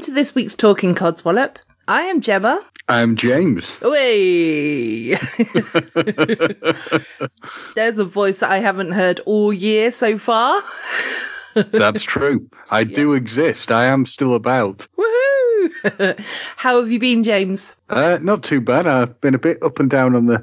Welcome to this week's Talking Codswallop. I am Gemma. I'm James. Way. There's a voice that I haven't heard all year so far. That's true. I do exist. I am still about. Woohoo! How have you been, James? Uh, not too bad. I've been a bit up and down on the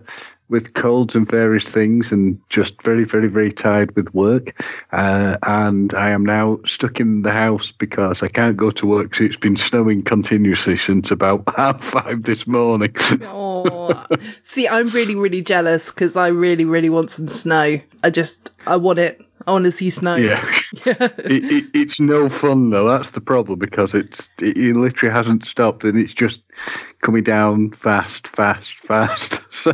with colds and various things, and just very, very, very tired with work. Uh, and I am now stuck in the house because I can't go to work. So it's been snowing continuously since about half five this morning. Oh, see, I'm really, really jealous because I really, really want some snow. I just, I want it. I want to see snow. Yeah, it, it, it's no fun though. That's the problem because it's it, it literally hasn't stopped, and it's just coming down fast, fast, fast. So,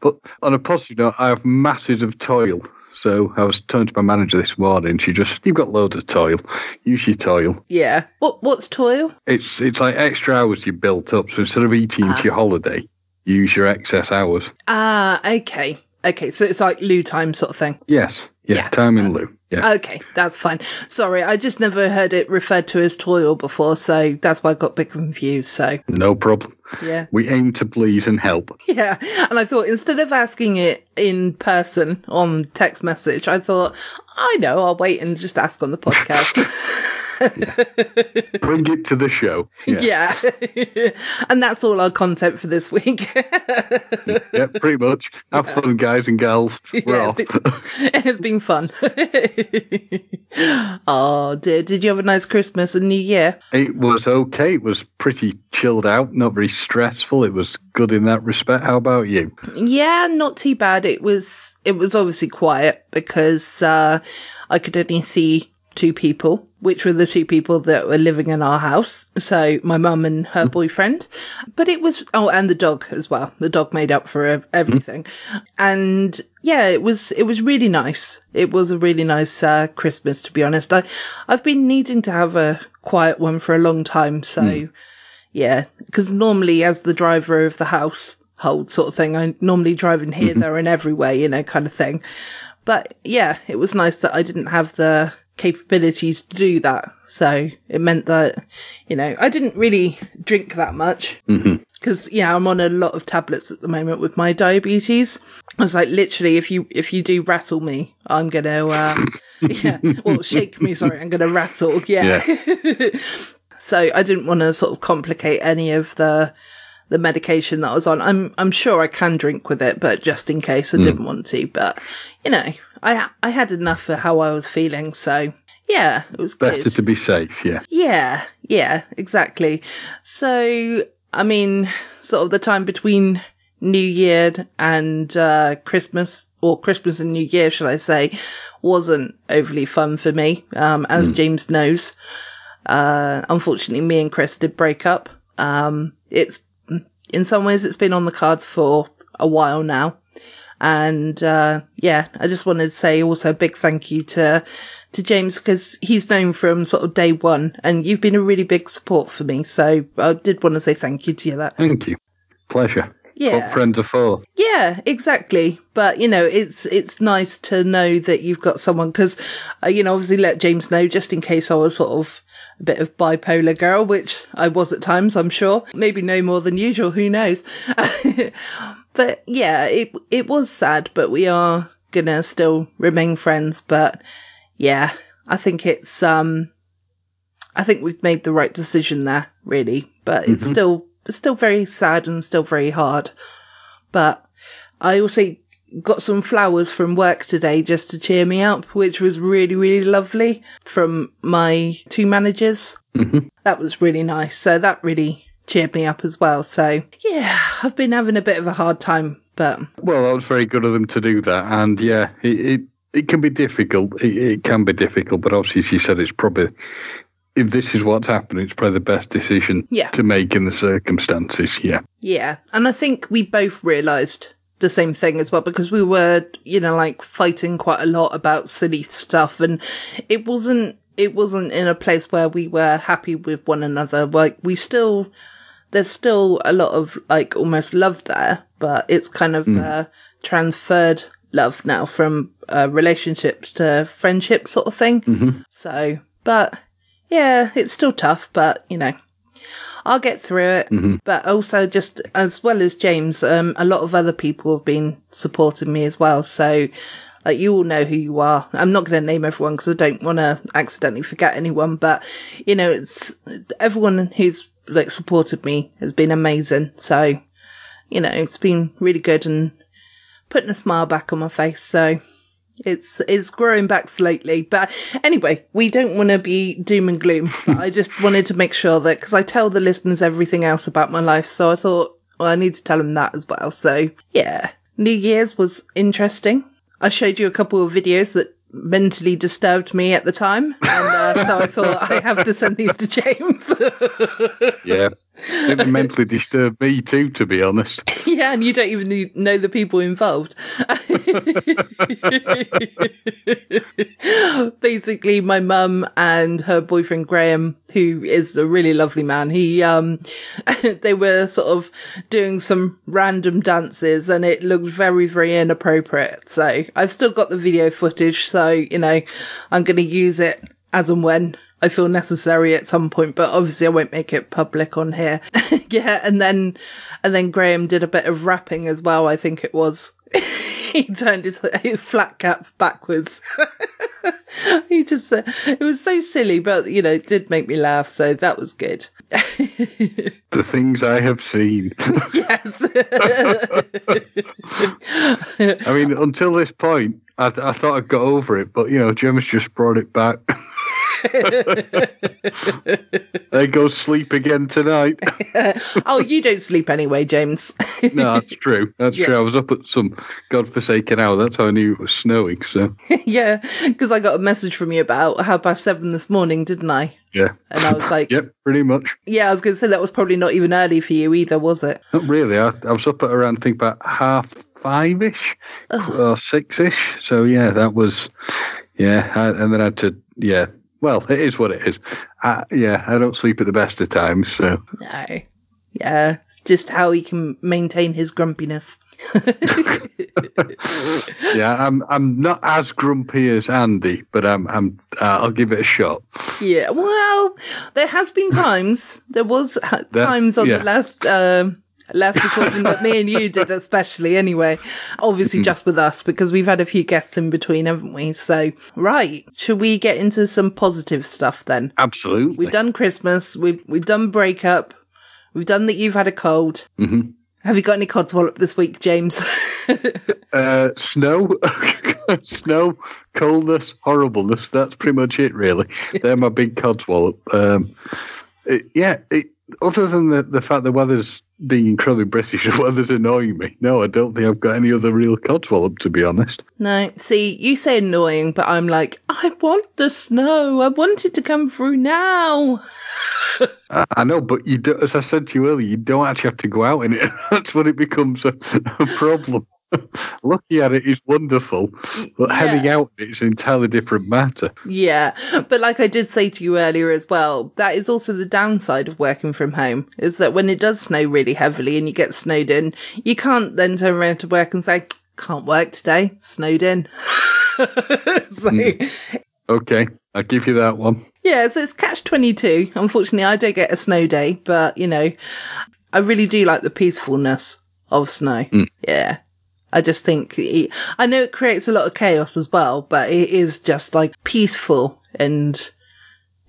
but on a positive note, I have masses of toil. So I was talking to my manager this morning. She just, you've got loads of toil. Use your toil. Yeah. What What's toil? It's it's like extra hours you built up. So instead of eating into your holiday, use your excess hours. Ah, okay. Okay, so it's like lieu time sort of thing. Yes. Yeah. Yeah. Time in lieu. Yeah. Okay, that's fine. Sorry, I just never heard it referred to as toil before, so that's why I got a bit confused. So, no problem. yeah. We aim to please and help. Yeah, and I thought instead of asking it in person on text message, I thought, I know, I'll wait and just ask on the podcast. Bring it to the show. Yeah. yeah. and that's all our content for this week. yeah, pretty much. Have fun, guys and gals. We're Yeah, off. it's been, it's been fun. oh dear, did you have a nice Christmas and New Year? It was okay. It was pretty chilled out, not very stressful. It was good in that respect. How about you? Yeah, not too bad. It was it was obviously quiet because uh, I could only see two people, which were the two people that were living in our house. So my mum and her mm. boyfriend. But it was oh, and the dog as well. The dog made up for ev- mm. everything. And yeah, it was it was really nice. It was a really nice uh, Christmas, to be honest. I I've been needing to have a quiet one for a long time. So mm. yeah, because normally as the driver of the household sort of thing, I normally drive in here, mm-hmm. there, and everywhere, you know, kind of thing. But yeah, it was nice that I didn't have the capabilities to do that. So it meant that, you know, I didn't really drink that much. Because yeah, I'm on a lot of tablets at the moment with my diabetes. I was like, literally, if you if you do rattle me, I'm gonna uh, yeah, well, shake me. Sorry, I'm gonna rattle. Yeah. so I didn't want to sort of complicate any of the the medication that I was on. I'm I'm sure I can drink with it, but just in case I didn't want to. But you know, I I had enough for how I was feeling, so yeah, it was good. Better to be safe. Yeah. Yeah, yeah, exactly. So, I mean, sort of the time between New Year and uh, Christmas, or Christmas and New Year, should I say, wasn't overly fun for me, um, as James knows. Uh, unfortunately, me and Chris did break up. Um, it's, in some ways, it's been on the cards for a while now. And, uh, yeah, I just wanted to say also a big thank you to, to James because he's known from sort of day one and you've been a really big support for me. So I did want to say thank you to you that. Thank you. Pleasure. Yeah. What friends are for. Yeah, exactly. But you know, it's it's nice to know that you've got someone because uh, you know, obviously let James know just in case I was sort of a bit of bipolar girl, which I was at times, I'm sure. Maybe no more than usual. Who knows? but yeah, it it was sad, but we are gonna still remain friends, but yeah, I think it's, um, I think we've made the right decision there, really, but it's still, it's still very sad and still very hard. But I also got some flowers from work today just to cheer me up, which was really, really lovely from my two managers. Mm-hmm. That was really nice. So that really cheered me up as well. So yeah, I've been having a bit of a hard time, but Well, that was very good of them to do that, and yeah, it it, it can be difficult. It, it can be difficult, but obviously, she said it's probably if this is what's happening, it's probably the best decision Yeah. to make in the circumstances. Yeah, Yeah, and I think we both realised the same thing as well because we were, you know, like fighting quite a lot about silly stuff, and it wasn't it wasn't in a place where we were happy with one another. Like we still there's still a lot of like almost love there, but it's kind of uh, transferred love now from uh, relationships to friendship sort of thing. So, but yeah, it's still tough, but you know, I'll get through it. But also, just as well as James, um, a lot of other people have been supporting me as well. So, like, you all know who you are. I'm not going to name everyone because I don't want to accidentally forget anyone. But you know, it's everyone who's like supported me has been amazing. So, you know, it's been really good and putting a smile back on my face. So. It's it's growing back slightly, but anyway, we don't want to be doom and gloom. But I just wanted to make sure that because I tell the listeners everything else about my life, so I thought well I need to tell them that as well. So yeah, New Year's was interesting. I showed you a couple of videos that mentally disturbed me at the time, and uh, so I thought I have to send these to James. yeah. It mentally disturbed me too, to be honest. yeah, and you don't even know the people involved. Basically, my mum and her boyfriend Graham, who is a really lovely man, he um, they were sort of doing some random dances, and it looked very, very inappropriate. So I've still got the video footage, so you know, I'm going to use it as and when I feel necessary at some point, but obviously I won't make it public on here. yeah, and then and then Graham did a bit of rapping as well, I think it was. he turned his, his flat cap backwards. he just uh, it was so silly, but you know, it did make me laugh, so that was good. The things I have seen. yes. I mean, until this point, I, I thought I'd got over it, but you know, Gemma's just brought it back. there go sleep again tonight. oh, you don't sleep anyway, James. no, that's true. That's Yeah. true. I was up at some godforsaken hour. That's how I knew it was snowing. So, yeah, because I got a message from you about half past seven this morning, didn't I? yeah. And I was like, Yep, pretty much. Yeah, I was going to say that was probably not even early for you either, was it? Not really. I, I was up at around, I think, about half five ish or six ish. So, yeah, that was, yeah. I, and then I had to, yeah. Well, it is what it is. I, yeah, I don't sleep at the best of times. So, No. Yeah, just how he can maintain his grumpiness. yeah, I'm I'm not as grumpy as Andy, but I'm I'm uh, I'll give it a shot. Yeah, well, there has been times, there was ha- times on yeah. the last, um, last recording that me and you did especially anyway. Obviously Mm-hmm. just with us because we've had a few guests in between, haven't we? So, right. Should we get into some positive stuff then? Absolutely. We've done Christmas. We've we've done breakup. We've done that. You've had a cold. Mm-hmm. Have you got any codswallop this week, James? Uh, snow, snow, coldness, horribleness. That's pretty much it, really. They're my big codswallop. Um, it, yeah. It, other than the, the fact the weather's being incredibly British, the weather's annoying me. No, I don't think I've got any other real codswallop, to be honest. no. See, you say annoying, but I'm like, I want the snow. I want it to come through now. I, I know, but you do, as I said to you earlier, you don't actually have to go out in it. That's when it becomes a, a problem. Looking at it is wonderful, but Yeah. heading out in it is an entirely different matter. Yeah, but like I did say to you earlier as well, that is also the downside of working from home, is that when it does snow really heavily and you get snowed in, you can't then turn around to work and say, can't work today, snowed in. so, hmm. Okay, I'll give you that one. yeah, so it's catch 22. Unfortunately, I don't get a snow day, but you know, I really do like the peacefulness of snow. Hmm. Yeah. I just think it, I know it creates a lot of chaos as well, but it is just like peaceful and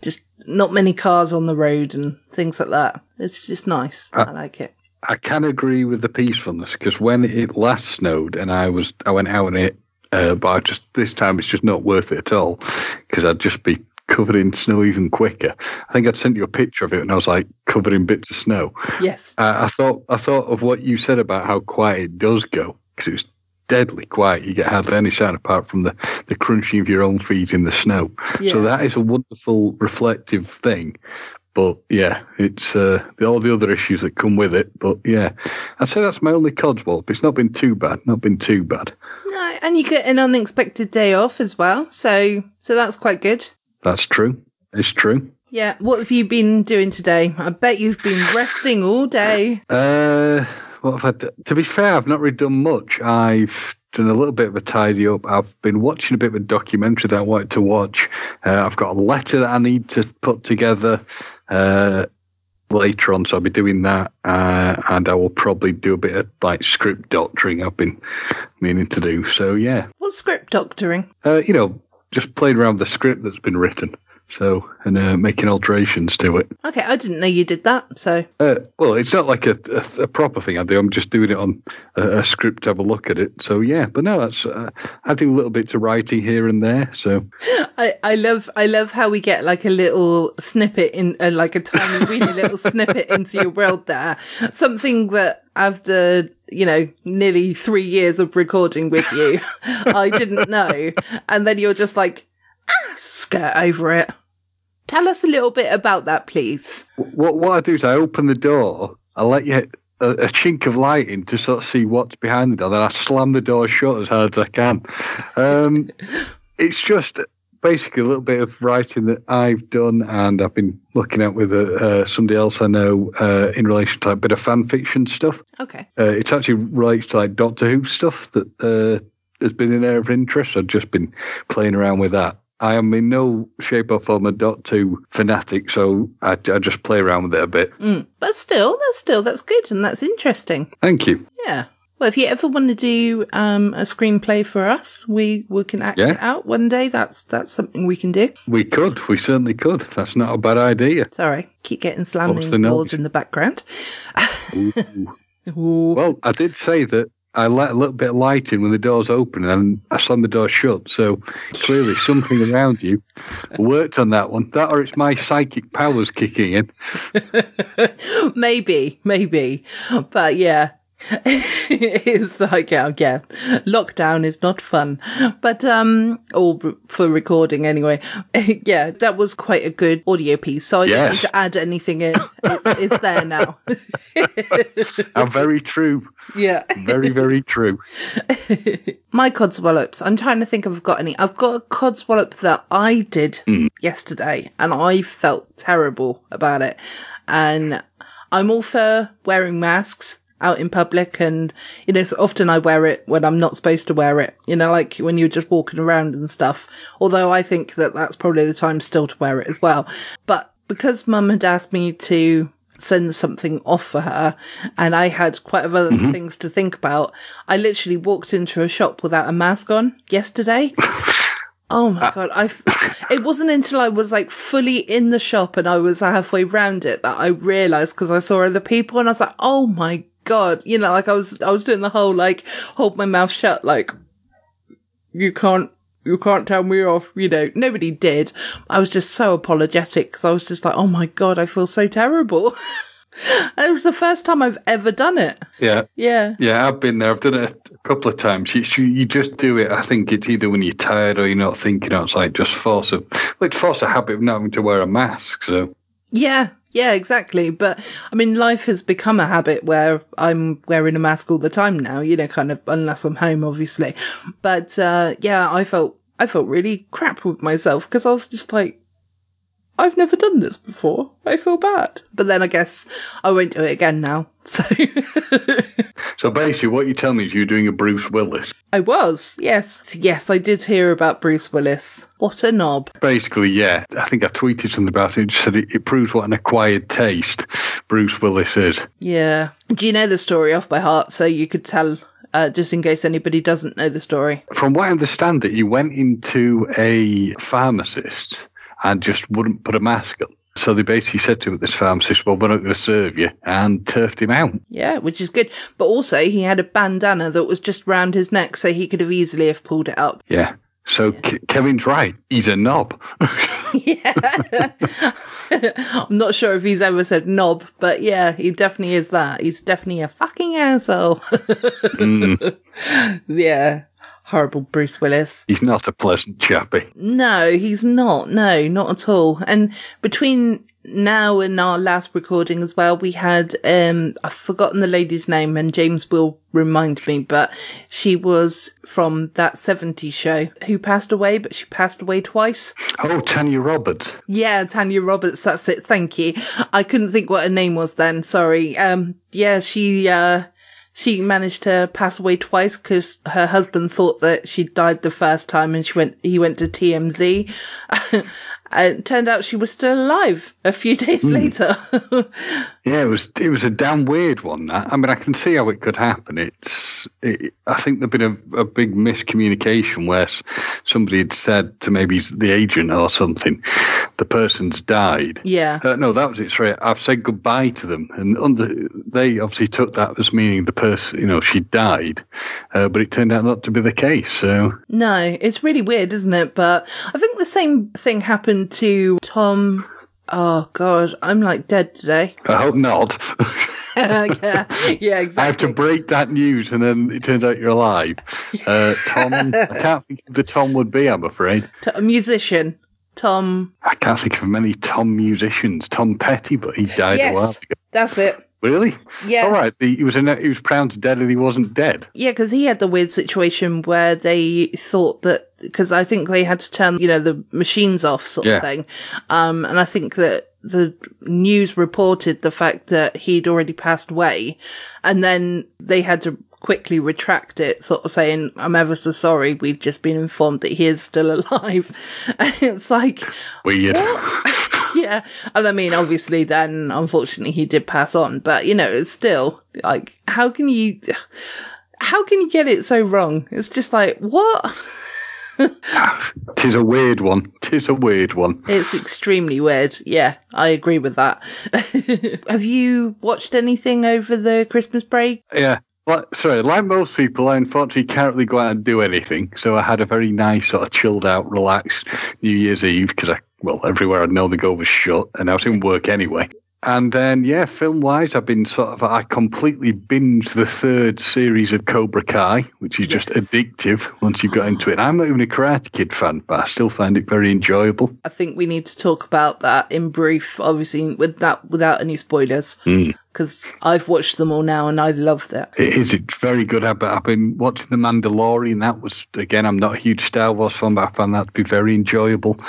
just not many cars on the road and things like that. It's just nice. I like it. I can agree with the peacefulness because when it last snowed and I was I went out in it, uh, but I just this time it's just not worth it at all because I'd just be covered in snow even quicker. I think I'd sent you a picture of it and I was like covered in bits of snow. Yes. Uh, I thought I thought of what you said about how quiet it does go because it was deadly quiet. You get hardly any sound apart from the, the crunching of your own feet in the snow. Yeah. So that is a wonderful reflective thing. But yeah, it's uh, all the other issues that come with it. But yeah, I'd say that's my only codswallop. It's not been too bad. Not been too bad. No, and you get an unexpected day off as well. So, so that's quite good. That's true. It's true. Yeah. What have you been doing today? I bet you've been resting all day. Uh, what have I done? To be fair, I've not really done much. I've done a little bit of a tidy up. I've been watching a bit of a documentary that I wanted to watch. Uh, I've got a letter that I need to put together uh, later on, so I'll be doing that. Uh, and I will probably do a bit of like script doctoring. I've been meaning to do. So yeah, What's script doctoring? uh, you know, just playing around with the script that's been written. So and uh, making alterations to it. Okay, I didn't know you did that. So, Uh, well, it's not like a, a, a proper thing I do. I'm just doing it on a, a script to have a look at it. So yeah, but no, that's uh, I do little bits of writing here and there. So I, I love I love how we get like a little snippet in uh, like a tiny weeny little snippet into your world there. Something that after you know nearly three years of recording with you, I didn't know, and then you're just like skirt over it. Tell us a little bit about that, please. what what I do is I open the door. I let you a, a chink of light in to sort of see what's behind the door. Then I slam the door shut as hard as I can. Um, it's just basically a little bit of writing that I've done and I've been looking at with uh, uh, somebody else I know uh, in relation to a bit of fan fiction stuff. Okay. Uh, it actually relates to like Doctor Who stuff that uh, has been an area of interest. I've just been playing around with that. I am in no shape or form a Dot Who fanatic, so I, I just play around with it a bit. Mm. But still, that's still that's good and that's interesting. Thank you. Yeah. Well, if you ever want to do um, a screenplay for us, we, we can act Yeah. it out one day. That's that's something we can do. We could. We certainly could. That's not a bad idea. Sorry, keep getting slamming noise? in the background. Ooh. Ooh. well, I did say that I let a little bit of light in when the doors open and I slammed the door shut. So clearly something around you worked on that one. That or it's my psychic powers kicking in. maybe, maybe, but yeah. it's like yeah, yeah. Lockdown is not fun, but um, or for recording anyway. yeah, that was quite a good audio piece. So I don't need to add anything in. It's, it's there now. I'm very true. yeah. Very, very true. My codswallops. I'm trying to think if I've got any. I've got a codswallop that I did yesterday and I felt terrible about it. And I'm all for wearing masks out in public and, you know, so often I wear it when I'm not supposed to wear it, you know, like when you're just walking around and stuff. Although I think that that's probably the time still to wear it as well. But because mum had asked me to send something off for her and I had quite a lot of mm-hmm. things to think about. I literally walked into a shop without a mask on yesterday. Oh my god! I it wasn't until I was like fully in the shop and I was halfway round it that I realized because I saw other people and I was like, "Oh my god!" You know, like I was I was doing the whole like hold my mouth shut, like you can't you can't tell me off. You know, nobody did. I was just so apologetic because I was just like, "Oh my god, I feel so terrible." it was the first time I've ever done it. Yeah. Yeah. Yeah, I've been there. I've done it a couple of times. You, you, just do it. I think it's either when you're tired or you're not thinking. It's like just force a, well, it's force a habit of not having to wear a mask. So Yeah, yeah, exactly. But I mean, life has become a habit where I'm wearing a mask all the time now, you know, kind of, unless I'm home, obviously. But, uh, yeah, I felt, I felt really crap with myself because I was just like, I've never done this before. I feel bad. But then I guess I won't do it again now. So so basically, what you tell me is you're doing a Bruce Willis. I was, yes. Yes, I did hear about Bruce Willis. What a knob. Basically, yeah. I think I tweeted something about it. It just said it, it proves what an acquired taste Bruce Willis is. Yeah. Do you know the story off by heart so you could tell uh, just in case anybody doesn't know the story. From what I understand, that you went into a pharmacist and just wouldn't put a mask on. So they basically said to him at this pharmacist, "Well, we're not going to serve you," and turfed him out. Yeah, which is good. But also, he had a bandana that was just round his neck, so he could have easily have pulled it up. Yeah. So Ke- Kevin's right. He's a knob. yeah. I'm not sure if he's ever said knob, but yeah, he definitely is that. He's definitely a fucking asshole. Hmm. Yeah. Horrible Bruce Willis. He's not a pleasant chappy. No, he's not. No, not at all. And between now and our last recording as well, we had, um, I've forgotten the lady's name and James will remind me, but she was from that 70s show who passed away, but she passed away twice. Oh, Tanya Roberts. Yeah, Tanya Roberts, that's it. Thank you. I couldn't think what her name was then. Sorry. Um, yeah, she, uh, she managed to pass away twice because her husband thought that she died the first time and she went, he went to TMZ. and it turned out she was still alive a few days later. Yeah, it was it was a damn weird one. That I mean, I can see how it could happen. It's it, I think there'd been a, a big miscommunication where somebody had said to maybe the agent or something, the person's died. yeah. Uh, no, that was it. Sorry, I've said goodbye to them, and under they obviously took that as meaning the person, you know, she died, uh, but it turned out not to be the case. So No, it's really weird, isn't it? But I think the same thing happened to Tom. Oh God, I'm like dead today. I hope not. yeah, yeah, exactly. I have to break that news, and then it turns out you're alive. Uh, Tom, I can't think who the Tom would be. I'm afraid. A musician, Tom. I can't think of many Tom musicians. Tom Petty, but he died a while Yes, ago. that's it. Really? Yeah. All right. He was in. He was pronounced dead, and he wasn't dead. Yeah, because he had the weird situation where they thought that because I think they had to turn you know the machines off sort Yeah. of thing, um, and I think that the news reported the fact that he'd already passed away, and then they had to quickly retract it, sort of saying, "I'm ever so sorry, we've just been informed that he is still alive," and it's like. Weird. yeah. And I mean, obviously, then unfortunately he did pass on, but you know, it's still like, how can you, how can you get it so wrong? It's just like, what? Tis a weird one. Tis a weird one. It's extremely weird. Yeah, I agree with that. Have you watched anything over the Christmas break? Yeah. Well, sorry, like most people, I unfortunately can't really go out and do anything. So I had a very nice, sort of chilled out, relaxed New Year's Eve because I, well, everywhere I'd know the go was shut and I was in work anyway. And then, yeah, film wise, I've been sort of, I completely binged the third series of Cobra Kai, which is just addictive once you've got into it. I'm not even a Karate Kid fan, but I still find it very enjoyable. I think we need to talk about that in brief, obviously, with that without any spoilers, hmm. because I've watched them all now and I love that. It is. It's very good. I've, I've been watching The Mandalorian. That was, again, I'm not a huge Star Wars fan, but I found that to be very enjoyable.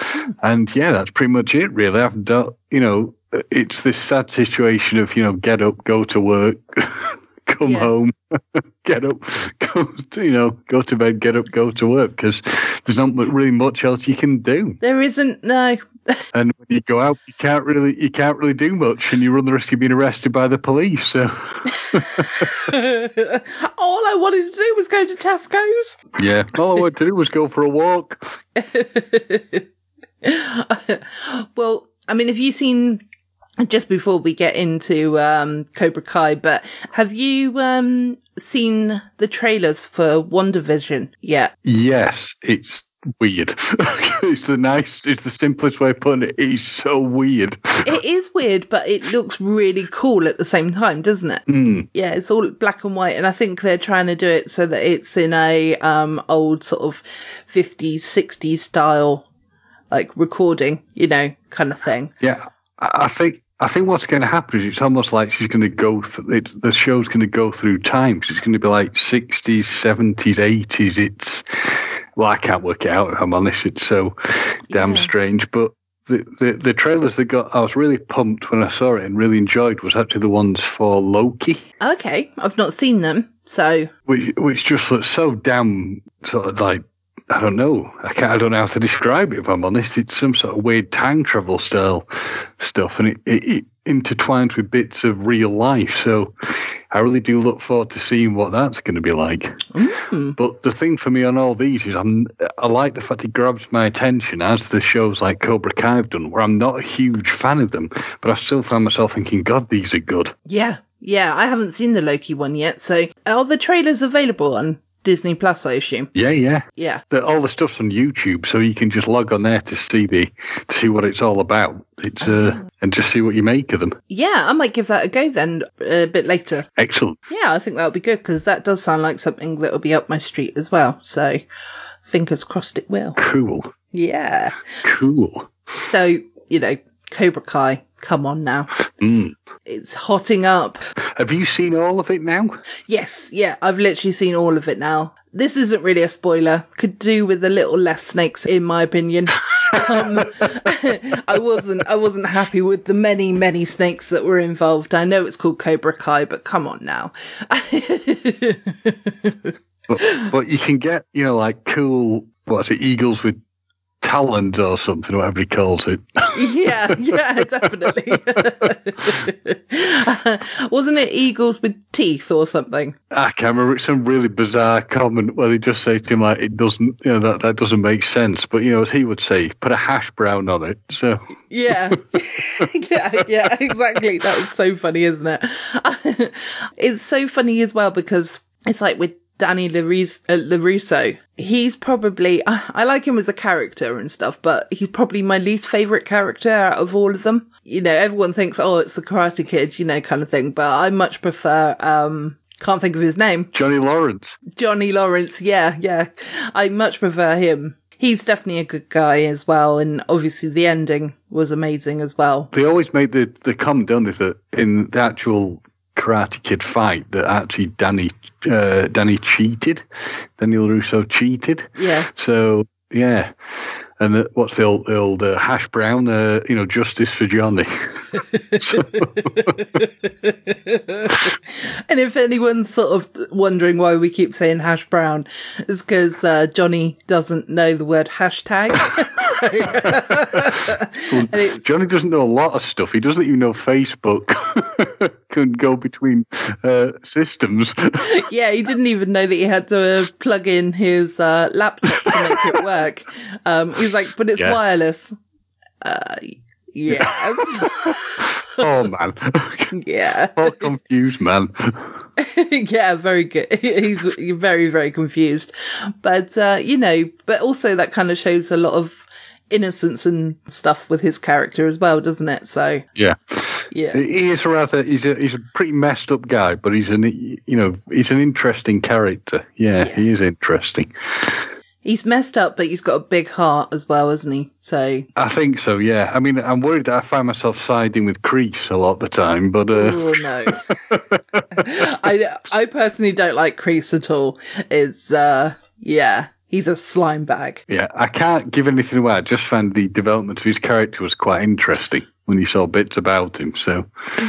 And yeah, that's pretty much it, really. I've done, you know, Uh, it's this sad situation of, you know, get up, go to work, come Yeah. home, get up, go to, you know, go to bed, get up, go to work, because there's not really much else you can do. There isn't no. And when you go out, you can't really, you can't really do much, and you run the risk of being arrested by the police. So. all I wanted to do was go to Tesco's. Yeah. All I wanted to do was go for a walk. well, I mean, have you seen just before we get into um, Cobra Kai, but have you um, seen the trailers for WandaVision yet? Yes, it's weird. it's the nice, it's the simplest way of putting it. It's so weird. It is weird, but it looks really cool at the same time, doesn't it? Mm. Yeah, it's all black and white, and I think they're trying to do it so that it's in a um, old sort of 50s, 60s style, like recording, you know, kind of thing. Yeah, I think. I think what's going to happen is it's almost like she's going to go. Th- it's, the show's going to go through times. It's going to be like sixties, seventies, eighties. It's well, I can't work it out. If I'm honest, it's so damn Yeah. strange. But the, the the trailers that got, I was really pumped when I saw it and really enjoyed was actually the ones for Loki. Okay, I've not seen them, so which which just looks so damn sort of like I don't know. I can't. I don't know how to describe it. If I'm honest, it's some sort of weird time travel style stuff, and it, it, it intertwines with bits of real life. So I really do look forward to seeing what that's going to be like. Mm. But the thing for me on all these is I'm I like the fact it grabs my attention as the shows like Cobra Kai have done, where I'm not a huge fan of them, but I still find myself thinking, God, these are good. Yeah, yeah. I haven't seen the Loki one yet. So are the trailers available on Disney Plus? I assume. Yeah, yeah. Yeah. The, all the stuff's on YouTube, so you can just log on there to see the to see what it's all about. It's uh, and just see what you make of them. Yeah, I might give that a go then a bit later. Excellent. Yeah, I think that'll be good because that does sound like something that'll be up my street as well. So fingers crossed it will. Cool. Yeah. Cool. So, you know, Cobra Kai, come on now. Mm. It's hotting up. Have you seen all of it now? Yes, yeah, I've literally seen all of it now. This isn't really a spoiler. Could do with a little less snakes, in my opinion. um, I wasn't, I wasn't happy with the many, many snakes that were involved. I know it's called Cobra Kai, but come on now. But, but you can get, you know, like cool, what's it, eagles with talons or something, whatever he calls it. yeah, yeah, definitely. Wasn't it eagles with teeth or something? I can't remember. It's some really bizarre comment where they just say to him, like, it doesn't, you know, that, that doesn't make sense. But, you know, as he would say, put a hash brown on it. So, Yeah, yeah, yeah, exactly. That was so funny, isn't it? it's so funny as well because it's like with Danny LaRusso, uh, LaRusso he's probably, I, I like him as a character and stuff, but he's probably my least favorite character out of all of them. You know, everyone thinks, oh, it's the Karate Kid, you know, kind of thing, but I much prefer, um, can't think of his name. Johnny Lawrence. Johnny Lawrence. Yeah, yeah. I much prefer him. He's definitely a good guy as well. And obviously the ending was amazing as well. They always make the, the comment, don't they, that in the actual Karate Kid fight, that actually Danny uh, Danny cheated. Daniel LaRusso cheated. Yeah. So, yeah. And uh, what's the old, the old uh, hash brown? Uh, you know, justice for Johnny. And if anyone's sort of wondering why we keep saying hash brown, it's because uh, Johnny doesn't know the word hashtag. And Johnny doesn't know a lot of stuff. He doesn't even know Facebook can go between uh, systems. yeah, he didn't even know that he had to plug in his uh, laptop to make it work. Um, he's like, but it's Yeah. wireless. Uh, yes. oh man, yeah. all confused man. yeah, very good. He's very, very confused. But, uh, you know, but also that kind of shows a lot of innocence and stuff with his character as well, doesn't it? So, Yeah, yeah. he is rather. He's a he's a pretty messed up guy, but he's an you know he's an interesting character. Yeah, Yeah. he is interesting. He's messed up, but he's got a big heart as well, isn't he? So, I think so. Yeah, I mean, I'm worried that I find myself siding with Kreese a lot of the time, but uh, oh no. I, I personally don't like Kreese at all. It's, uh, yeah, he's a slime bag. yeah, I can't give anything away. I just found the development of his character was quite interesting when you saw bits about him. So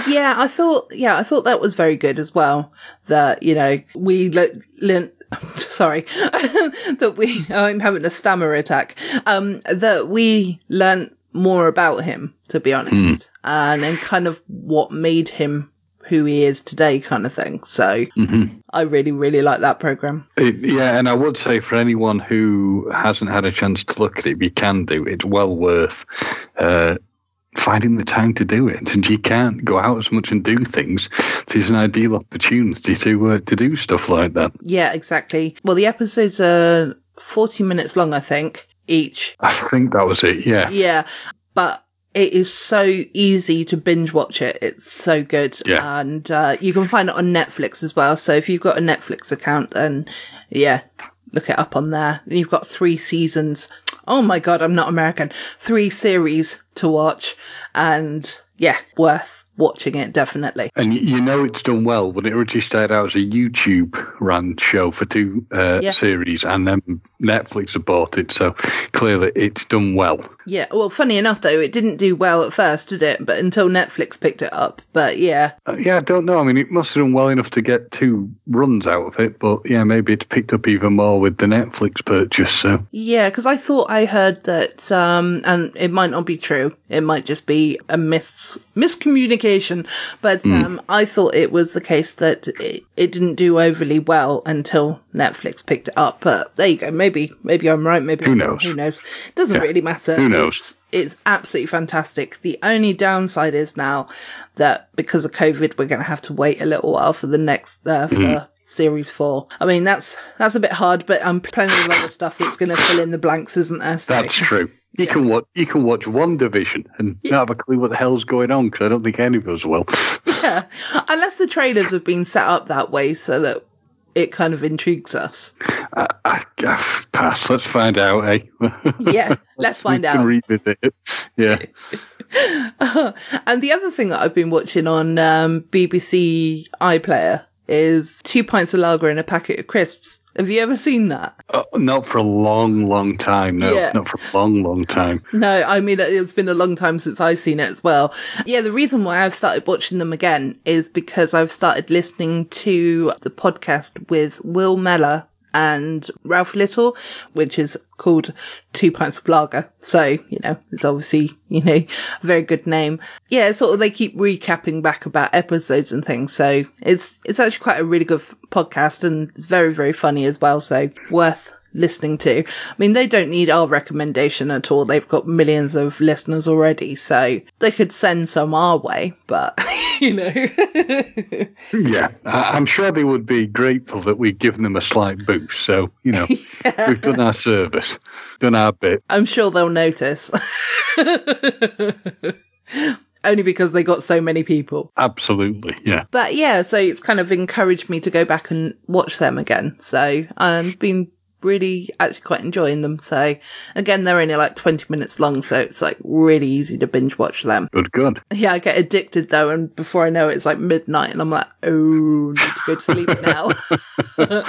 Yeah, I thought, yeah, I thought that was very good as well. That, you know, we le- learned, sorry, that we, I'm having a stammer attack, um, that we learnt more about him, to be honest, and, and kind of what made him who he is today kind of thing. So I really, really like that program. It, yeah, and I would say for anyone who hasn't had a chance to look at it, you can do, it's well worth uh, finding the time to do it. And you can't go out as much and do things. So it's an ideal opportunity to uh, to do stuff like that. Yeah, exactly. Well, the episodes are 40 minutes long, I think, each. I think that was it. Yeah, Yeah, but it is so easy to binge watch it. It's so good. Yeah. And uh, you can find it on Netflix as well. So if you've got a Netflix account, then yeah, look it up on there. You've got three seasons. Oh my God, I'm not American. Three series to watch. And yeah, worth watching it, definitely. and you know it's done well when it originally started out as a YouTube run show for two uh, Yeah. series, and then Netflix have bought it, so clearly it's done well. Yeah, well, funny enough though, it didn't do well at first, did it? But until Netflix picked it up. But yeah, Uh, yeah, I don't know. I mean, it must have done well enough to get two runs out of it, but yeah, maybe it's picked up even more with the Netflix purchase. So yeah, because I thought I heard that, um, and it might not be true. It might just be a mis miscommunication. But um, I thought it was the case that it, it didn't do overly well until Netflix picked it up. But there you go. Maybe maybe maybe I'm right. Maybe Who knows? Who knows? Doesn't really matter. Who knows? It's, it's absolutely fantastic. The only downside is now that because of COVID, we're going to have to wait a little while for the next uh, for Mm. series four. I mean, that's that's a bit hard, but I'm um, plenty of other stuff that's going to fill in the blanks, isn't there? So- that's true. You can watch. You can watch WandaVision and not have a clue what the hell's going on because I don't think any of us will. yeah, unless the trailers have been set up that way so that it kind of intrigues us. I, I, I pass. Let's find out, eh? Yeah, let's find we can out. revisit it. Yeah. And the other thing that I've been watching on um, BBC iPlayer is two pints of lager and a packet of crisps. Have you ever seen that? Uh, not for a long, long time. No, Yeah. not for a long, long time. No, I mean, it's been a long time since I've seen it as well. Yeah, the reason why I've started watching them again is because I've started listening to the podcast with Will Mellor and Ralph Little, which is called Two Pints of Lager. So, you know, it's obviously, you know, a very good name. Yeah, sort of they keep recapping back about episodes and things. So it's, it's actually quite a really good podcast and it's very, very funny as well. So worth listening to. I mean, they don't need our recommendation at all. They've got millions of listeners already, so they could send some our way, but you know. Yeah, I'm sure they would be grateful that we've given them a slight boost. So, you know, we've done our service, done our bit. I'm sure they'll notice. Only because they got so many people. Absolutely. Yeah. But yeah, so it's kind of encouraged me to go back and watch them again. So I've been really actually quite enjoying them. So again, they're only like 20 minutes long, so it's like really easy to binge watch them. Good, good. Yeah, I get addicted though, and before I know it, it's like midnight, and I'm like, oh, need to go to sleep now.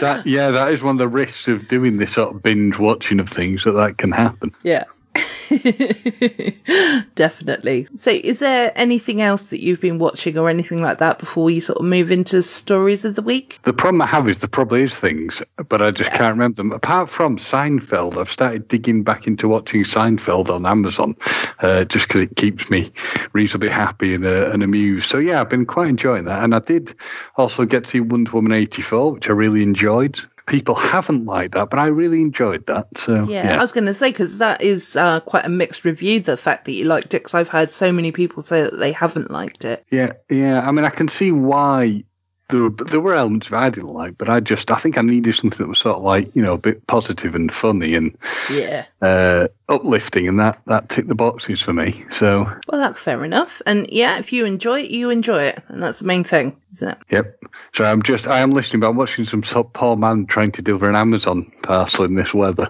That, yeah, that is one of the risks of doing this sort of binge watching of things that that can happen. yeah. Definitely. So, is there anything else that you've been watching or anything like that before you sort of move into stories of the week? The problem I have is there probably is things, but I just can't remember them. Apart from Seinfeld, I've started digging back into watching Seinfeld on Amazon, uh, just because it keeps me reasonably happy and, uh, and amused. So yeah, I've been quite enjoying that, and I did also get to see Wonder Woman eighty four, which I really enjoyed. People haven't liked that, but I really enjoyed that. So Yeah, yeah, I was going to say because that is uh, quite a mixed review. The fact that you liked it, because I've heard so many people say that they haven't liked it. Yeah, yeah. I mean, I can see why there were, there were elements of I didn't like, but I just I think I needed something that was sort of like you know a bit positive and funny and Yeah. uh, uplifting, and that that ticked the boxes for me. So Well, that's fair enough. And yeah, if you enjoy it, you enjoy it, and that's the main thing, isn't it? yep. So I'm just I am listening, but I'm watching some so- poor man trying to deliver an Amazon parcel in this weather.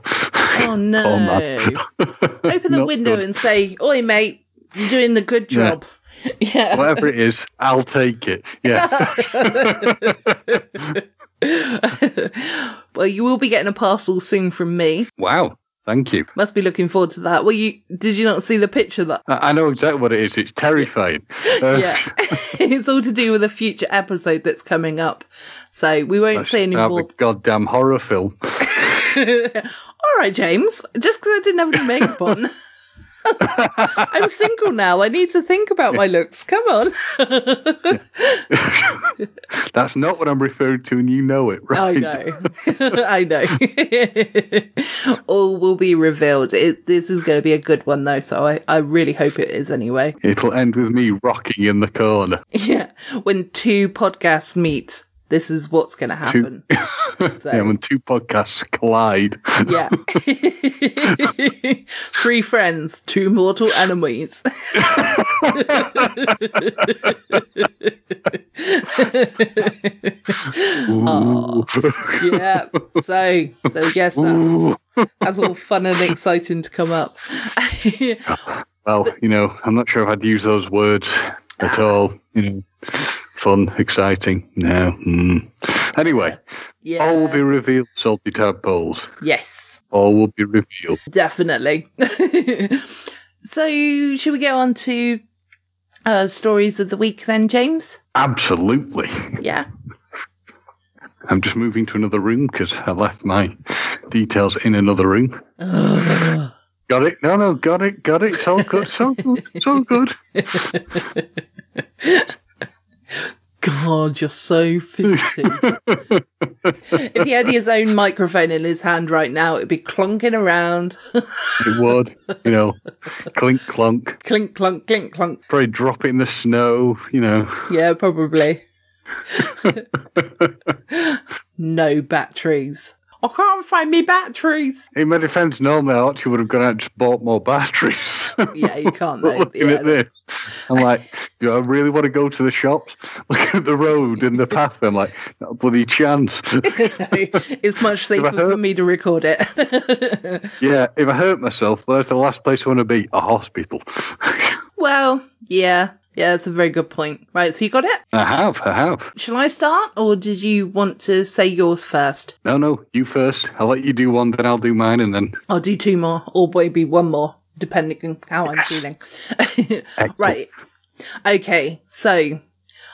Oh no! Open the Not window good. and say, "Oi, mate, you're doing the good job." Yeah. Whatever it is, I'll take it. Yeah. well, you will be getting a parcel soon from me. wow. Thank you. Must be looking forward to that. Well, you did you not see the picture that? I I know exactly what it is. It's terrifying. Uh, Yeah, it's all to do with a future episode that's coming up. So we won't say any more. goddamn horror film. All right, James. Just because I didn't have any makeup on. I'm single now. I need to think about my looks. Come on. That's not what I'm referring to, and you know it, right? I know. I know. All will be revealed. It, this is going to be a good one, though, so I, I really hope it is anyway. It'll end with me rocking in the corner. Yeah. When two podcasts meet, this is what's going to happen. So, Yeah, when two podcasts collide. yeah. Three friends, two mortal enemies. Ooh. yeah. So, so yes, that's all, that's all fun and exciting to come up. well, you know, I'm not sure if I'd use those words at all. You know, fun, exciting. No. Mm. Anyway, Yeah. all will be revealed, salty tadpoles. yes, All will be revealed. definitely. so, should we go on to uh, stories of the week then, James? Absolutely. Yeah. I'm just moving to another room because I left my details in another room. got it? No, no, got it, got it. It's all good. It's all good. It's all good. God, you're so filthy. if he had his own microphone in his hand right now, it'd be clunking around. It would, you know, clink clunk. clink, clunk, clink, clunk. Probably drop it in the snow, you know. Yeah, probably. no batteries. I can't find me batteries. In my defence, normally I actually would have gone out and just bought more batteries. Yeah, you can't looking Yeah, at this, I'm like, do I really want to go to the shops? Look at the road and the path. I'm like, not a bloody chance. it's much safer for me to record it. yeah, if I hurt myself, where's the last place I want to be? A hospital. well, yeah. Yeah, that's a very good point. Right, so you got it? I have, I have. Shall I start, or did you want to say yours first? No, no, you first. I'll let you do one, then I'll do mine, and then I'll do two more, or maybe one more, depending on how I'm feeling. right. Okay, so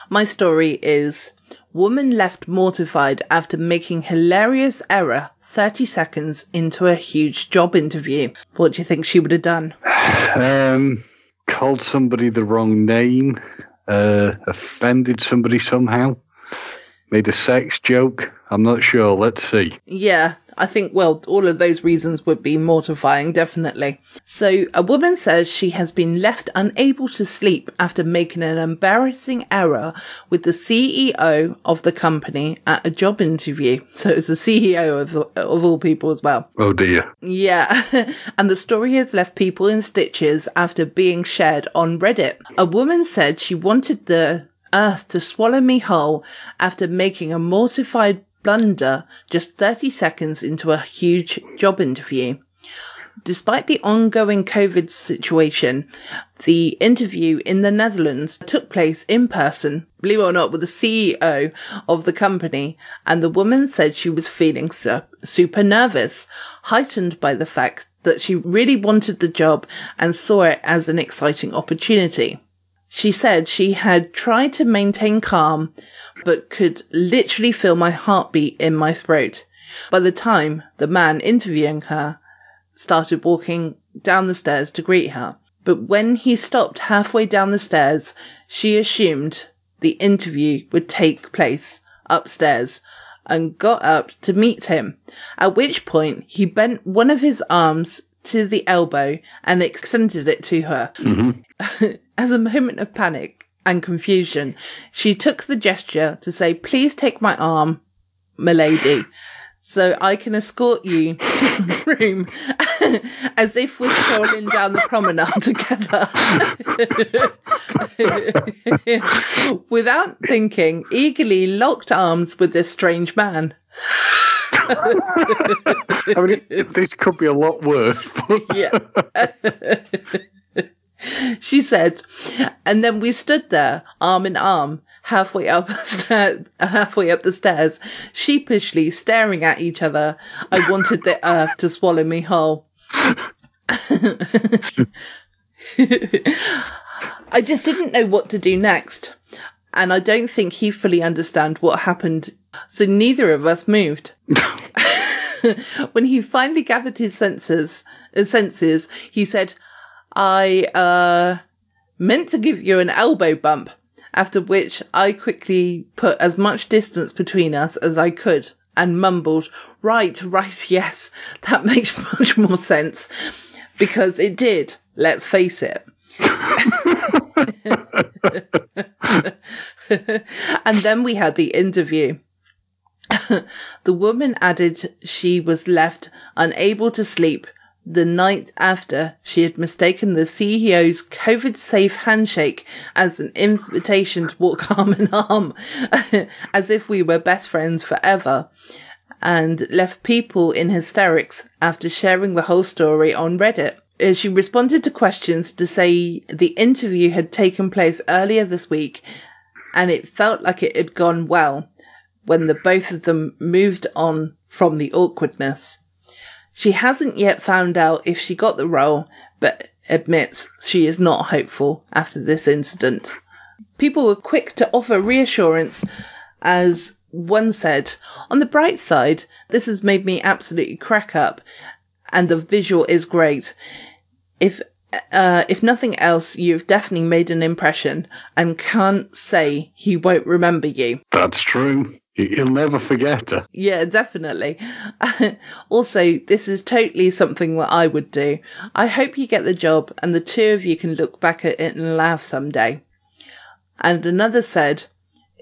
my story is Woman left mortified after making hilarious error 30 seconds into a huge job interview. What do you think she would have done? um, called somebody the wrong name, uh, offended somebody somehow, made a sex joke. I'm not sure. Let's see. Yeah, I think, well, all of those reasons would be mortifying, definitely. So, a woman says she has been left unable to sleep after making an embarrassing error with the CEO of the company at a job interview. So, it was the CEO of, of all people as well. Oh dear. Yeah, and the story has left people in stitches after being shared on Reddit. A woman said she wanted the earth to swallow me whole after making a mortified blunder just 30 seconds into a huge job interview. Despite the ongoing COVID situation, the interview in the Netherlands took place in person, believe it or not, with the CEO of the company, and the woman said she was feeling su- super nervous, heightened by the fact that she really wanted the job and saw it as an exciting opportunity. She said she had tried to maintain calm, but could literally feel my heartbeat in my throat. By the time the man interviewing her started walking down the stairs to greet her. But when he stopped halfway down the stairs, she assumed the interview would take place upstairs and got up to meet him. At which point he bent one of his arms to the elbow and extended it to her. Mm-hmm. As a moment of panic and confusion, she took the gesture to say, please take my arm, milady, so I can escort you to the room as if we're strolling down the promenade together. Without thinking, eagerly locked arms with this strange man. I mean, this could be a lot worse. Yeah. she said, and then we stood there, arm in arm, halfway up halfway up the stairs, sheepishly staring at each other. I wanted the earth to swallow me whole. I just didn't know what to do next. And I don't think he fully understand what happened. So neither of us moved. when he finally gathered his senses, uh, senses, he said, I, uh, meant to give you an elbow bump. After which I quickly put as much distance between us as I could and mumbled, right, right, yes, that makes much more sense. Because it did, let's face it. and then we had the interview. the woman added she was left unable to sleep the night after she had mistaken the CEO's COVID safe handshake as an invitation to walk arm in arm, as if we were best friends forever, and left people in hysterics after sharing the whole story on Reddit. Uh, She responded to questions to say the interview had taken place earlier this week and it felt like it had gone well when the both of them moved on from the awkwardness. She hasn't yet found out if she got the role, but admits she is not hopeful after this incident. People were quick to offer reassurance as one said, on the bright side, this has made me absolutely crack up and the visual is great. If uh, if nothing else, you've definitely made an impression and can't say he won't remember you. That's true. He- He'll never forget her. Yeah, definitely. also, this is totally something that I would do. I hope you get the job and the two of you can look back at it and laugh someday. And another said,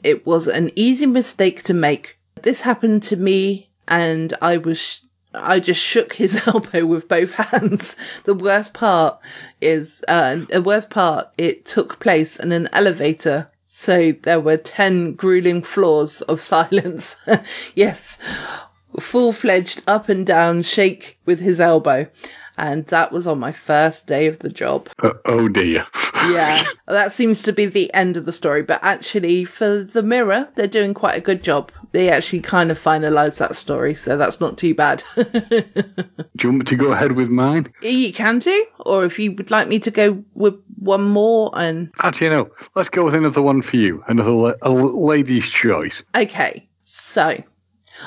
it was an easy mistake to make. This happened to me and I was I just shook his elbow with both hands. The worst part is, uh, the worst part, it took place in an elevator. So there were 10 grueling floors of silence. yes. Full fledged up and down shake with his elbow. And that was on my first day of the job. Uh, oh dear. Yeah, that seems to be the end of the story. But actually, for the Mirror, they're doing quite a good job. They actually kind of finalised that story, so that's not too bad. Do you want me to go ahead with mine? you can do, or if you would like me to go with one more, and Actually, no. Let's go with another one for you. Another la- lady's choice. okay. So,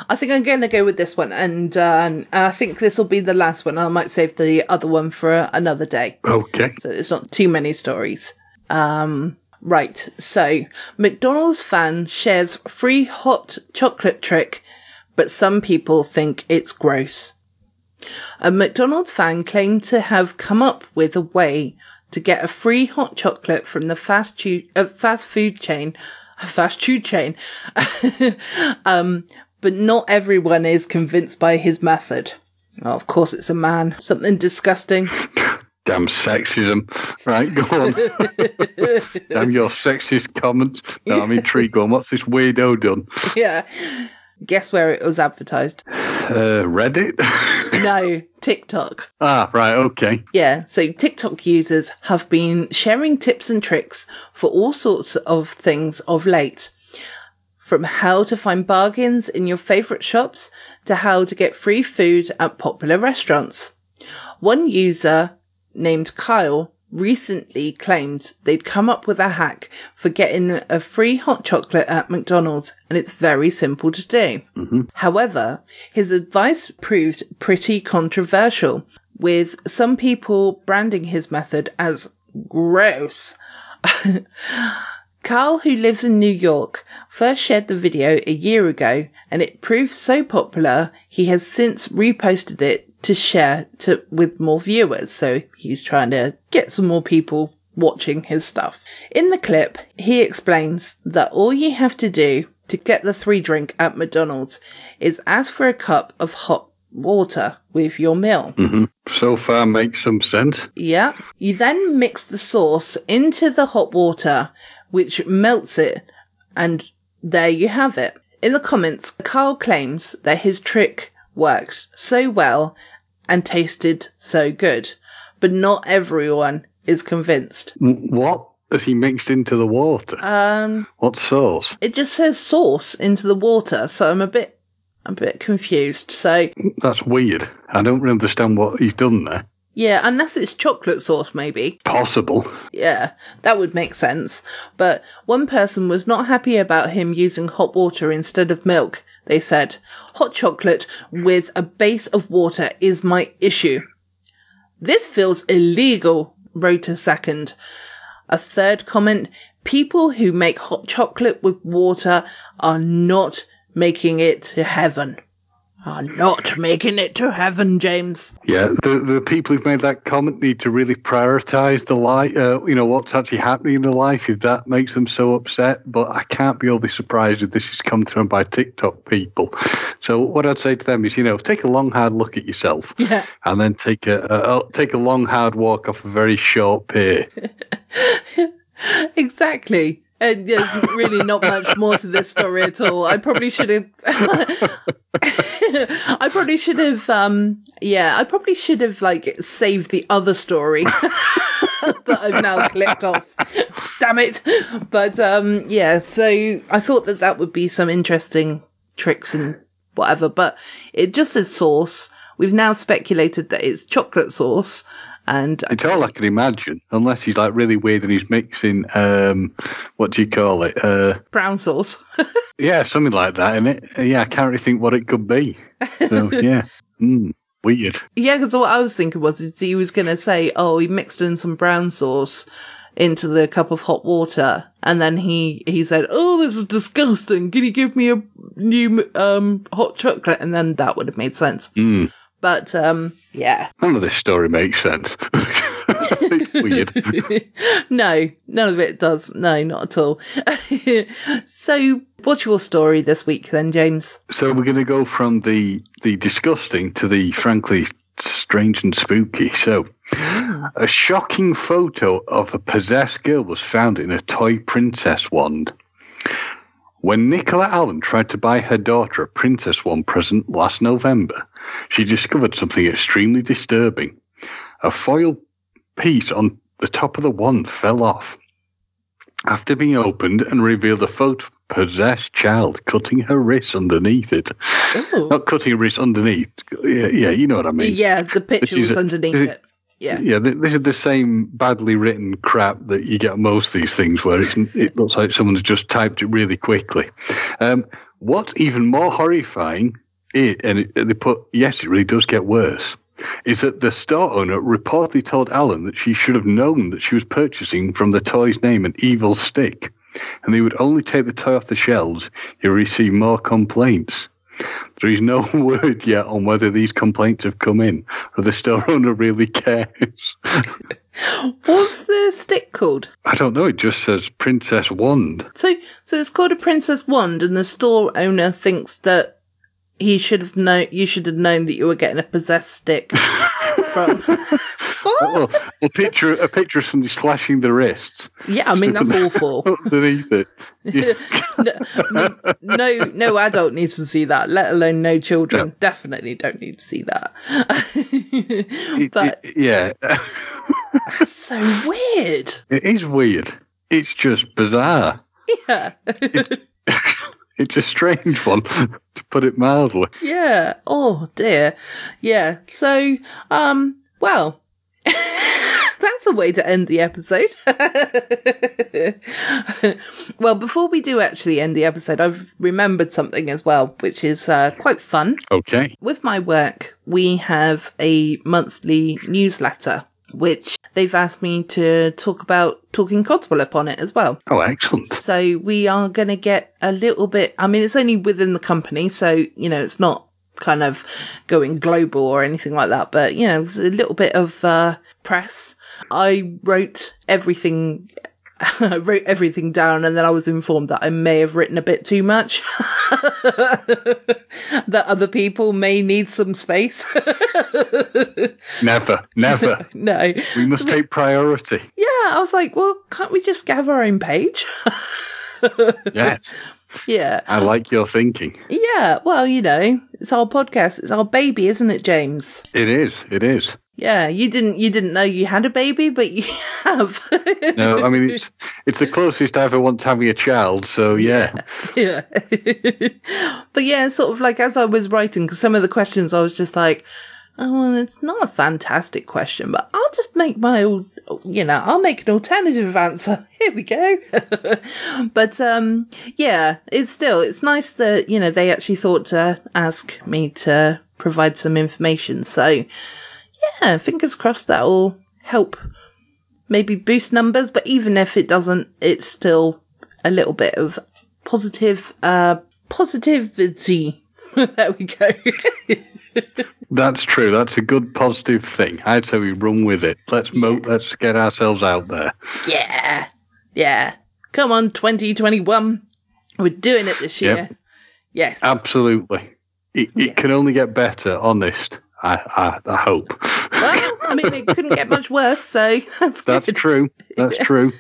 I think I'm going to go with this one, and uh, and I think this will be the last one. I might save the other one for another day. Okay. so it's not too many stories. Um, right. So McDonald's fan shares free hot chocolate trick, but some people think it's gross. A McDonald's fan claimed to have come up with a way to get a free hot chocolate from the fast, tu- uh, fast food chain, A fast food chain. um, but not everyone is convinced by his method. Oh, of course, it's a man. Something disgusting. Damn sexism. Right, go on. Damn your sexist comments. No, I'm intrigued. Go on. What's this weirdo done? yeah. Guess where it was advertised? Uh, Reddit? No, TikTok. ah, right, okay. Yeah, so TikTok users have been sharing tips and tricks for all sorts of things of late. From how to find bargains in your favourite shops to how to get free food at popular restaurants. One user named Kyle recently claimed they'd come up with a hack for getting a free hot chocolate at McDonald's and it's very simple to do. Mm-hmm. However, his advice proved pretty controversial with some people branding his method as gross. Carl, who lives in New York, first shared the video a year ago and it proved so popular he has since reposted it to share to with more viewers. So he's trying to get some more people watching his stuff. In the clip, he explains that all you have to do to get the three drink at McDonald's is ask for a cup of hot water with your meal. Mm-hmm. So far makes some sense. Yeah. You then mix the sauce into the hot water, which melts it, and there you have it. In the comments, Carl claims that his trick worked so well and tasted so good, but not everyone is convinced. What has he mixed into the water? Um, what sauce? it just says sauce into the water, so I'm a bit, I'm a bit confused. So That's weird. I don't really understand what he's done there. Yeah, unless it's chocolate sauce, maybe. Possible. Yeah, that would make sense. But one person was not happy about him using hot water instead of milk. They said, hot chocolate with a base of water is my issue. This feels illegal, wrote a second. A third comment, people who make hot chocolate with water are not making it to heaven. Are not making it to heaven, James. Yeah, the the people who've made that comment need to really prioritise the life. Uh, you know what's actually happening in their life. If that makes them so upset, but I can't be overly surprised if this has come through by TikTok people. So what I'd say to them is, you know, take a long hard look at yourself, Yeah. and then take a, a, a take a long hard walk off a very short pier. Exactly. And there's really not much more to this story at all. I probably should have. I probably should have. Um, yeah, I probably should have like saved the other story that I've now clicked off. Damn it! But um, yeah, so I thought that that would be some interesting tricks and whatever. But it just says sauce. We've now speculated that it's chocolate sauce, and It's all I can imagine, unless he's like really weird and he's mixing, um, what do you call it? Uh, brown sauce. yeah, something like that, in it. Yeah, I can't really think what it could be. So, yeah. Mm, weird. Yeah, because what I was thinking was is he was going to say, "Oh, he mixed in some brown sauce into the cup of hot water," and then he he said, "Oh, this is disgusting. Can you give me a new um hot chocolate?" And then that would have made sense. Mm. But um, yeah, None of this story makes sense. it's weird. no, none of it does. No, not at all. so, what's your story this week then, James? So we're going to go from the the disgusting to the frankly strange and spooky. So, a shocking photo of a possessed girl was found in a toy princess wand. When Nicola Allen tried to buy her daughter a princess One present last November, she discovered something extremely disturbing. A foil piece on the top of the wand fell off. After being opened and revealed a photo of a possessed child cutting her wrist underneath it. Ooh. Not cutting her wrist underneath. Yeah, yeah, you know what I mean. yeah, the picture was underneath it- it. Yeah. Yeah, th- this is the same badly written crap that you get most of these things where it looks like someone's just typed it really quickly. Um, what's even more horrifying, and it, they put, yes, it really does get worse, is that the store owner reportedly told Allen that she should have known that she was purchasing from the toy's name an evil stick, and they would only take the toy off the shelves if he received more complaints. There is no word yet on whether these complaints have come in, or the store owner really cares. What's the stick called? I don't know. It just says Princess Wand. So, so it's called a princess wand, and the store owner thinks that he should have known. You should have known that you were getting a possessed stick from. A picture, a picture of somebody slashing the wrists yeah, I mean that's awful. underneath it. Yeah. no, no, no adult needs to see that, let alone no children. Definitely don't need to see that. It- but it- yeah, that's so weird. it is weird. It's just bizarre. Yeah, It's a strange one, to put it mildly. yeah. Oh dear. Yeah. So, um, well. That's a way to end the episode. well, before we do actually end the episode, I've remembered something as well, which is uh, quite fun. Okay. with my work, we have a monthly newsletter, which they've asked me to talk about talking Codswallop on it as well. Oh, excellent. So we are going to get a little bit, I mean, it's only within the company, so, you know, it's not kind of going global or anything like that, but, you know, it's a little bit of uh, press. I wrote everything. I wrote everything down and then I was informed that I may have written a bit too much. that other people may need some space. Never, never. no. We must take priority. Yeah, I was like, well, can't we just have our own page? Yes, yeah. I like your thinking. Yeah, well, you know, it's our podcast. It's our baby, isn't it, James? It is. It is. Yeah, you didn't you didn't know you had a baby, but you have. No, I mean it's it's the closest I ever want to having a child. So yeah, yeah. but yeah, sort of like as I was writing, because some of the questions I was just like, oh, well, it's not a fantastic question, but I'll just make my, al- you know, I'll make an alternative answer. Here we go. but um, yeah, it's still it's nice that you know they actually thought to ask me to provide some information. So yeah, fingers crossed that will help maybe boost numbers, but even if it doesn't, it's still a little bit of positive uh positivity. there we go. that's true. That's a good positive thing. I'd say we run with it. Let's mo- let's get ourselves out there. yeah. Yeah. Come on, 2021. We're doing it this year. Yep. Yes. Absolutely. It, it can only get better. Honest. I I, I hope. well, I mean, it couldn't get much worse, so that's good. That's true. That's true.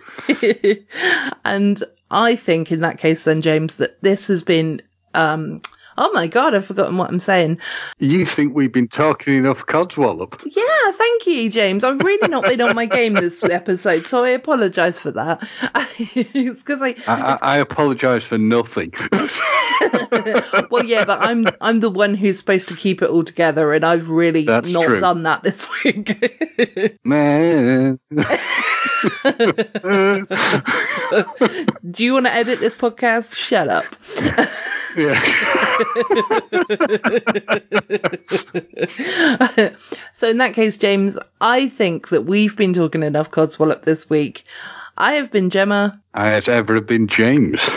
and I think in that case, then, James, that this has been, um, Oh my god, I've forgotten what I'm saying. You think we've been talking enough codswallop? Yeah, thank you, James. I've really not been on my game this episode, so I apologise for that. it's because I, I, I, I apologise for nothing. well, yeah, but I'm I'm the one who's supposed to keep it all together, and I've really That's not true. done that this week. Man. Do you want to edit this podcast? Shut up. yeah. So in that case, James, I think that we've been talking enough Codswallop this week. I have been Gemma. I have ever been James.